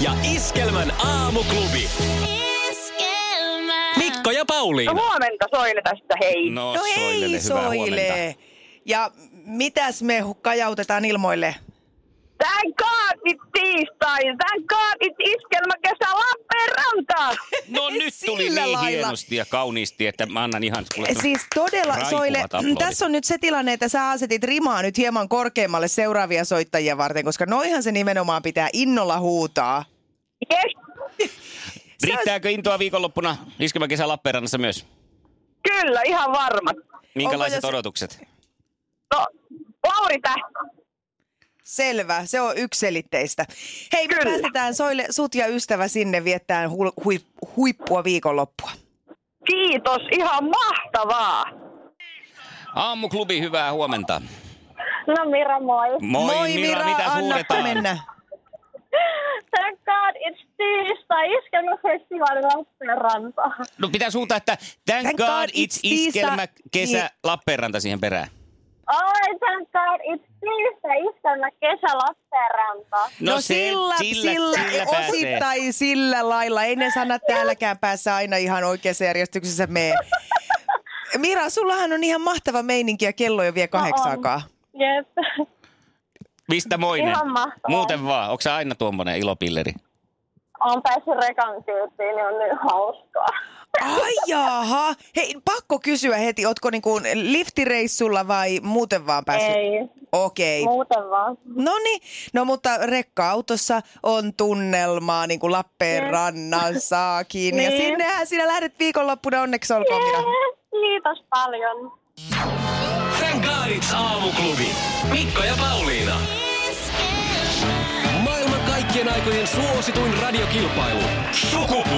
Ja Iskelmän aamuklubi. Mikko ja Pauliina. No huomenta Soile tästä, hei. No, No hei hyvää huomenta. Soile. Ja mitäs me kajautetaan ilmoille? Thank God it's tiistai. Thank God it's iskelmäkesä Lappeenranta. No nyt tuli Sillä niin lailla. hienosti ja kauniisti, että mä annan ihan kuule, Siis todella, Soile, aplodit. tässä on nyt se tilanne, että sä asetit rimaa nyt hieman korkeammalle seuraavia soittajia varten, koska noihan se nimenomaan pitää innolla huutaa. Yes. Riittääkö intoa viikonloppuna iskemäkesä Lappeenrannassa myös? Kyllä, ihan varma. Minkälaiset Onko jos- odotukset? No, Lauri Tähkä. Selvä, se on yksiselitteistä. Hei, me Kyllä. päästetään Soile, sut ja ystävä sinne viettään hu- hui- huippua viikonloppua. Kiitos, ihan mahtavaa. Aamuklubi, hyvää huomenta. No Mira, moi. Moi, Moi Mira, Mira, mitä huudetaan? mennä. Thank God it's tiistai. Iskelmäfestivaali Lappeenranta. No pitää suuta, että thank, Thank God, God it's it's tiistai. iskelmä kesä Niin. Lappeenranta siihen perään. Oi, God it's tiistai. Iskelmäkesä Lappeenranta. No, sillä, sillä, sillä pääsee. osittain sillä lailla. Ei ne sanat täälläkään päässä aina ihan oikeassa järjestyksessä mene. Mira, sullahan on ihan mahtava meininki ja kello jo vie kahdeksaakaan. Jep. Mistä moinen? Ihan mahtavaa. Muuten vaan, onko se aina tuommoinen ilopilleri? Olen päässyt rekan kyytiin, niin on niin hauskaa. Ai jaha. Hei, pakko kysyä heti, ootko niinku liftireissulla vai muuten vaan päässyt? Ei, Okei. muuten vaan. No niin, no mutta rekka-autossa on tunnelmaa niin kuin Lappeenrannassakin. Ja Niin. sinnehän sinä lähdet viikonloppuna, onneksi olkoon Mira. Kiitos paljon. Thank aamuklubi. Mikko ja Pauliina. Maailman kaikkien aikojen suosituin radiokilpailu. Sukupuolten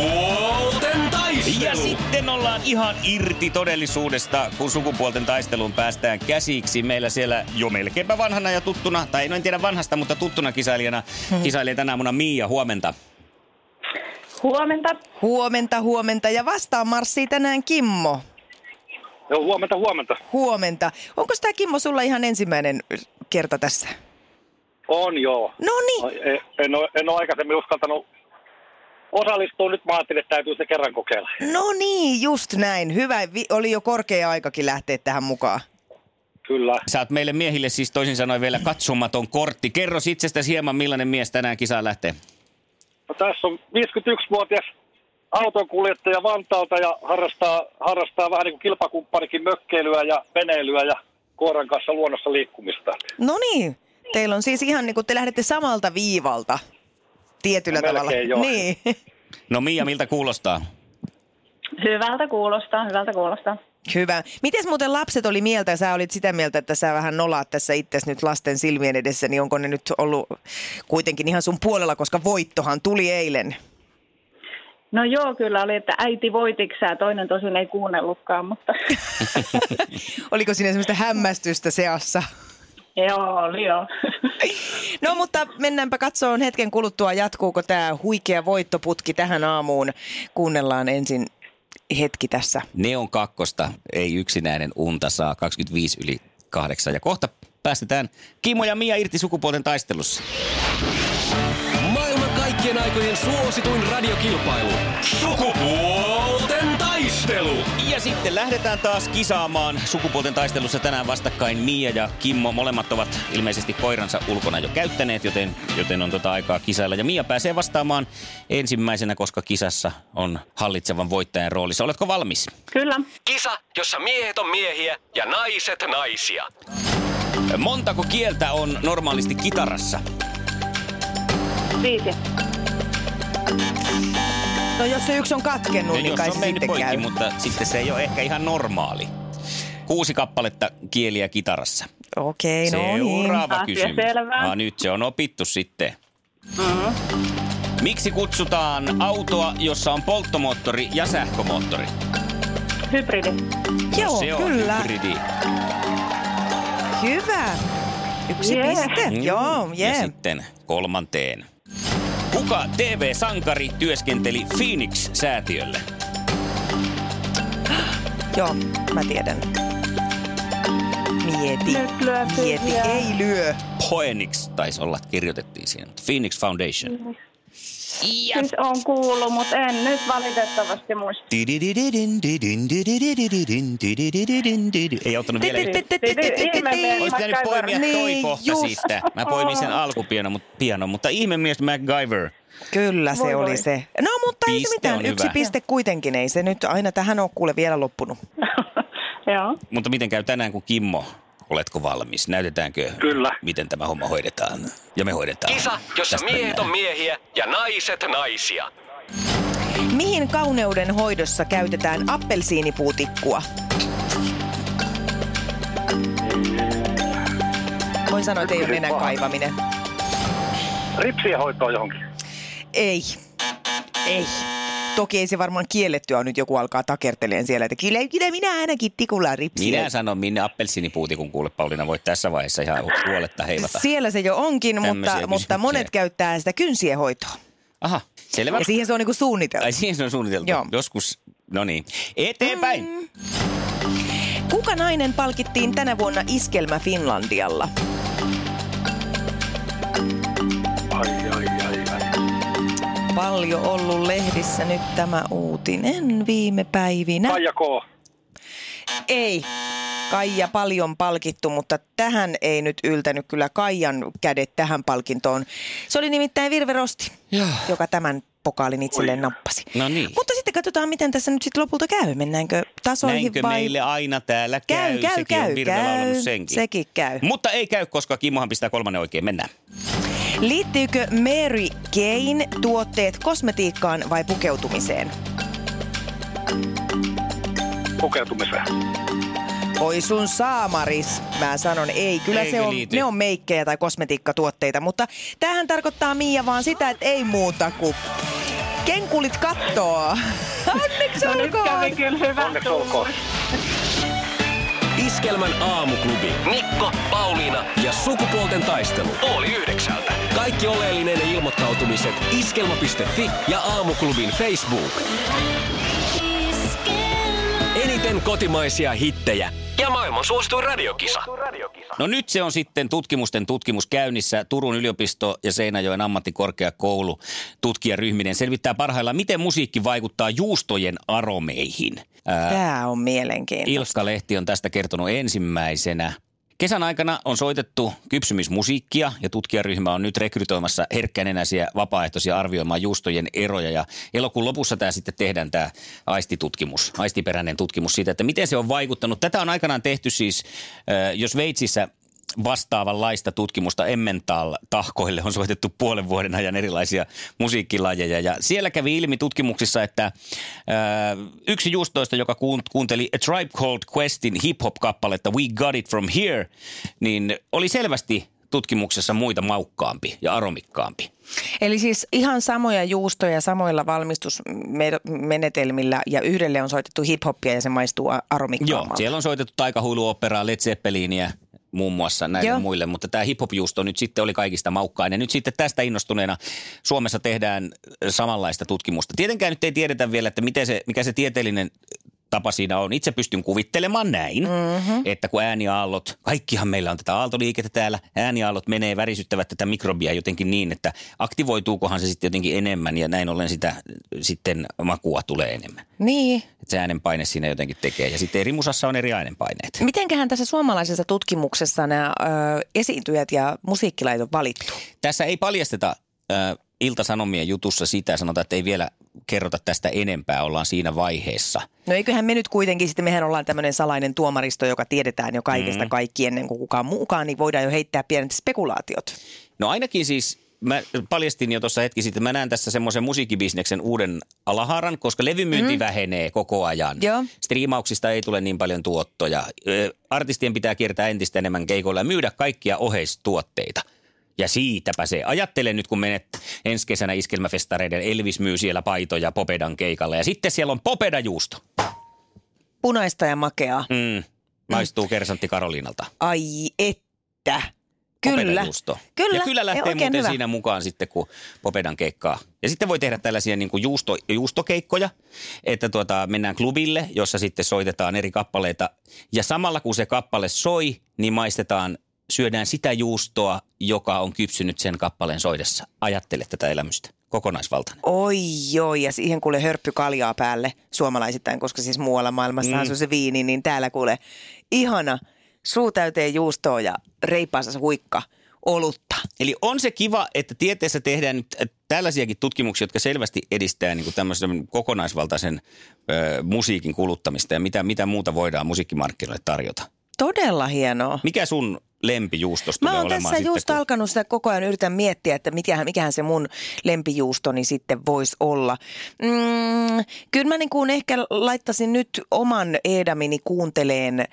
ihan irti todellisuudesta, kun sukupuolten taisteluun päästään käsiksi. Meillä siellä jo melkeinpä vanhana ja tuttuna, tai no en tiedä vanhasta, mutta tuttuna kisailijana, kisailee tänä aamuna Miia. Huomenta. Huomenta. Huomenta, huomenta. Ja vastaan marssii tänään Kimmo. Joo, huomenta, huomenta. Huomenta. Onko tämä Kimmo sulla ihan ensimmäinen kerta tässä? On joo. No niin. En, en, ole, en ole aikaisemmin uskaltanut osallistua. Nyt mä ajattelin, että täytyy se kerran kokeilla. No niin, just näin. Hyvä. Vi- oli jo korkea aikakin lähteä tähän mukaan. Kyllä. Sä oot meille miehille siis toisin sanoen vielä katsomaton kortti. Kerro itsestäsi hieman, millainen mies tänään kisaan lähtee. No, tässä on 51-vuotias autonkuljettaja Vantaalta ja harrastaa, harrastaa vähän niin kuin kilpakumppanikin mökkeilyä ja veneilyä ja koiran kanssa luonnossa liikkumista. No niin. Teillä on siis ihan niin kuin te lähdette samalta viivalta tietyllä No tavalla. melkein joo. Niin. No Miia, miltä kuulostaa? Hyvältä kuulostaa, hyvältä kuulostaa. Hyvä. Mites muuten lapset oli mieltä? Sä olit sitä mieltä, että sä vähän nolaat tässä itses nyt lasten silmien edessä, niin onko ne nyt ollut kuitenkin ihan sun puolella, koska voittohan tuli eilen? No joo, kyllä oli, että äiti voitiksää, toinen tosin ei kuunnellutkaan, mutta Oliko siinä semmoista hämmästystä seassa? Joo, oli joo. No mutta mennäänpä katsomaan hetken kuluttua, jatkuuko tämä huikea voittoputki tähän aamuun. Kuunnellaan ensin hetki tässä. Neon kakkosta ei yksinäinen unta saa 25 yli kahdeksan. Ja kohta päästetään Kimmo ja Mia irti sukupuolten taistelussa. Maailman kaikkien aikojen suosituin radiokilpailu. Sukupuolten taistelu. Ja sitten lähdetään taas kisaamaan sukupuolten taistelussa tänään vastakkain Mia ja Kimmo. Molemmat ovat ilmeisesti koiransa ulkona jo käyttäneet, joten, joten on tota aikaa kisailla. Ja Mia pääsee vastaamaan ensimmäisenä, koska kisassa on hallitsevan voittajan roolissa. Oletko valmis? Kyllä. Kisa, jossa miehet on miehiä ja naiset naisia. Montako kieltä on normaalisti kitarassa? Viisi. No jos se yksi on katkennut, niin jos kai on se mennyt sitten poikki, käy. mutta sitten se ei ole ehkä ihan normaali. Kuusi kappaletta kieliä kitarassa. Okei, no niin. Seuraava kysymys. selvä. Ah, nyt se on opittu sitten. Miksi kutsutaan autoa, jossa on polttomoottori ja sähkömoottori? Hybridi. Joo, se on kyllä. hybridi. Hyvä. Yksi Jee. piste. Joo, Ja jee. sitten kolmanteen. Kuka TV-sankari työskenteli Phoenix-säätiölle? Joo, mä tiedän. Mieti. Nyt lyö Mieti. Ei lyö. Phoenix taisi olla, kirjoitettiin siinä. Phoenix Foundation. Ja Siis on kuullut, mutta en nyt valitettavasti muista. Ei auttanut vielä. Olisi pitänyt poimia toi kohta siitä. Mä poimin sen alkupiano, mutta, piano, mutta ihmemies MacGyver. Kyllä se oli se. No mutta ei se mitään. Yksi piste kuitenkin. Ei se nyt aina tähän ole kuule vielä loppunut. Joo. Mutta miten käy tänään, kun Kimmo, oletko valmis? Näytetäänkö, Kyllä. miten tämä homma hoidetaan? Ja me hoidetaan. Kisa, jossa Tästä miehet on mennään. miehiä ja naiset naisia. Mihin kauneuden hoidossa käytetään appelsiinipuutikkua? Voin sanoa, että ei ole nenän kaivaminen. Ripsien hoitoon johonkin. Ei. Ei. Toki ei se varmaan kiellettyä on nyt joku alkaa takerteleen siellä, että kyllä, kyllä minä ainakin tikulla ripsiä. Minä sanon, minne appelsiinipuuti, kun kuule Pauliina, voit tässä vaiheessa ihan huoletta heivata. Siellä se jo onkin, mutta, Tämmöisiä mutta monet käyttää sitä kynsien hoitoa. Aha, selvä. Ja siihen se on niinku suunniteltu. Ai siihen se on suunniteltu. Joo. Joskus, no niin. Eteenpäin. Kuka nainen palkittiin tänä vuonna Iskelmä Finlandialla? Ai, ai, ai. Paljon ollut lehdissä nyt tämä uutinen viime päivinä. Kaija K. Ei. Kaija paljon palkittu, mutta tähän ei nyt yltänyt kyllä Kaijan kädet tähän palkintoon. Se oli nimittäin Virve Rosti, Joo. joka tämän pokaalin itselleen nappasi. No niin. Mutta sitten katsotaan, miten tässä nyt sitten lopulta käy. Mennäänkö tasoihin Näinkö vai... meille aina täällä käy? Käy, käy, Sekin on käy, Virve käy. senkin. Sekin käy. Mutta ei käy, koska Kimmohan pistää kolmannen oikein. Mennään. Liittyykö Mary Kane tuotteet kosmetiikkaan vai pukeutumiseen? Pukeutumiseen. Oi sun saamaris, mä sanon ei. Kyllä Eikö se on, liity? ne on meikkejä tai kosmetiikkatuotteita, mutta tämähän tarkoittaa Mia vaan sitä, että ei muuta kuin kenkulit kattoo. Onneksi No nyt olkoon. kävi kyllä hyvä Onneksi olkoon. Iskelmän aamuklubi. Mikko, Pauliina ja sukupuolten taistelu. Oli yhdeksältä. Kaikki oleellinen ilmoittautumiset iskelma.fi ja aamuklubin Facebook. Eniten kotimaisia hittejä ja maailman suosituin radiokisa. No nyt se on sitten tutkimusten tutkimus käynnissä. Turun yliopisto ja Seinäjoen ammattikorkeakoulu tutkijaryhminen selvittää parhaillaan, miten musiikki vaikuttaa juustojen aromeihin. Tää on mielenkiintoista. Ilkka Lehti on tästä kertonut ensimmäisenä. Kesän aikana on soitettu kypsymismusiikkia ja tutkijaryhmä on nyt rekrytoimassa herkkänenäisiä vapaaehtoisia arvioimaan juustojen eroja. Ja elokuun lopussa tämä sitten tehdään tämä aistitutkimus, aistiperäinen tutkimus siitä, että miten se on vaikuttanut. Tätä on aikanaan tehty siis, jos Veitsissä vastaavanlaista tutkimusta Emmental-tahkoille on soitettu puolen vuoden ajan erilaisia musiikkilajeja. Ja siellä kävi ilmi tutkimuksissa, että ää, yksi juustoista, joka kuun- kuunteli A Tribe Called Questin hip-hop-kappaletta We Got It From Here, niin oli selvästi tutkimuksessa muita maukkaampi ja aromikkaampi. Eli siis ihan samoja juustoja samoilla valmistusmenetelmillä ja yhdelle on soitettu hiphoppia ja se maistuu a- Joo, aromikkaammalta. siellä on soitettu taikahuiluoperaa, Led Zeppelinia muun muassa näille Joo. muille, mutta tämä hip-hop-juusto nyt sitten oli kaikista maukkainen. Nyt sitten tästä innostuneena Suomessa tehdään samanlaista tutkimusta. Tietenkään nyt ei tiedetä vielä, että miten se, mikä se tieteellinen tapa siinä on. Itse pystyn kuvittelemaan näin, mm-hmm. että kun ääniaallot, kaikkihan meillä on tätä aaltoliikettä täällä, ääniaallot menee, värisyttävät tätä mikrobia jotenkin niin, että aktivoituukohan se sitten jotenkin enemmän ja näin ollen sitä sitten makua tulee enemmän. Niin. Että se äänenpaine siinä jotenkin tekee. Ja sitten eri musassa on eri äänenpaineet. Mitenköhän tässä suomalaisessa tutkimuksessa nämä ö, esiintyjät ja musiikkilait on valittu? Tässä ei paljasteta äh, Ilta-Sanomien jutussa sitä, sanotaan, että ei vielä kerrota tästä enempää, ollaan siinä vaiheessa. No eiköhän me nyt kuitenkin sitten, mehän ollaan tämmöinen salainen tuomaristo, joka tiedetään jo kaikesta mm. kaikki ennen kuin kukaan muukaan, niin voidaan jo heittää pienet spekulaatiot. No ainakin siis, mä paljastin jo tuossa hetki sitten, mä näen tässä semmoisen musiikkibisneksen uuden alahaaran, koska levymyynti mm. vähenee koko ajan. Joo. Striimauksista ei tule niin paljon tuottoja. Artistien pitää kiertää entistä enemmän keikoilla ja myydä kaikkia oheistuotteita. Ja siitäpä se. Ajattele nyt, kun menet ensi kesänä iskelmäfestareiden, Elvis myy siellä paitoja Popedan keikalle. Ja sitten siellä on Popeda-juusto. Punaista ja makeaa. Mm. Maistuu kersantti Karoliinalta. Ai että. Kyllä. Kyllä. Ja kyllä lähtee Oikein muuten hyvä. siinä mukaan sitten, kun Popedan keikkaa. Ja sitten voi tehdä tällaisia niin kuin juusto, juustokeikkoja, että tuota, mennään klubille, jossa sitten soitetaan eri kappaleita. Ja samalla kun se kappale soi, niin maistetaan, syödään sitä juustoa, joka on kypsynyt sen kappaleen soidessa. Ajattele tätä elämystä. Kokonaisvaltainen. Oi joo, ja siihen kuule hörppy kaljaa päälle suomalaisittain, koska siis muualla maailmassahan Mm. on se viini, niin täällä kuule ihana suu täyteen juustoa ja reipaansa huikka olutta. Eli on se kiva, että tieteessä tehdään nyt äh, tällaisiakin tutkimuksia, jotka selvästi edistää niin kuin tämmöisen kokonaisvaltaisen ö, musiikin kuluttamista ja mitä, mitä muuta voidaan musiikkimarkkinoille tarjota. Todella hienoa. Mikä sun lempijuustosta Mä oon tässä sitten, just kun- alkanut sitä koko ajan yritän miettiä, että mikähän, mikähän se mun lempijuustoni sitten voisi olla. Mm, kyllä mä niin kuin ehkä laittaisin nyt oman Eedamini kuunteleen äh,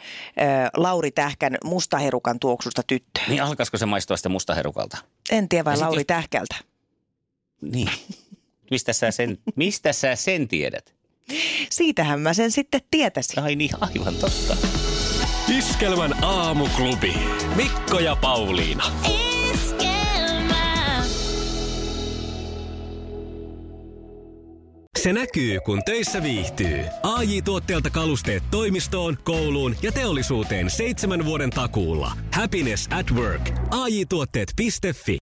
Lauri Tähkän mustaherukan tuoksusta tyttöä. Niin alkaisiko se maistua sitten mustaherukalta? En tiedä vai Ja Lauri jos- Tähkältä. Niin. Mistä sä sen, mistä sä sen tiedät? Siitähän mä sen sitten tietäisin. Ai niin, aivan totta. Iskelmän aamuklubi. Mikko ja Pauliina. Se näkyy, kun töissä viihtyy. ai tuotteelta kalusteet toimistoon, kouluun ja teollisuuteen seitsemän vuoden takuulla. Happiness at work. AJ-tuotteet.fi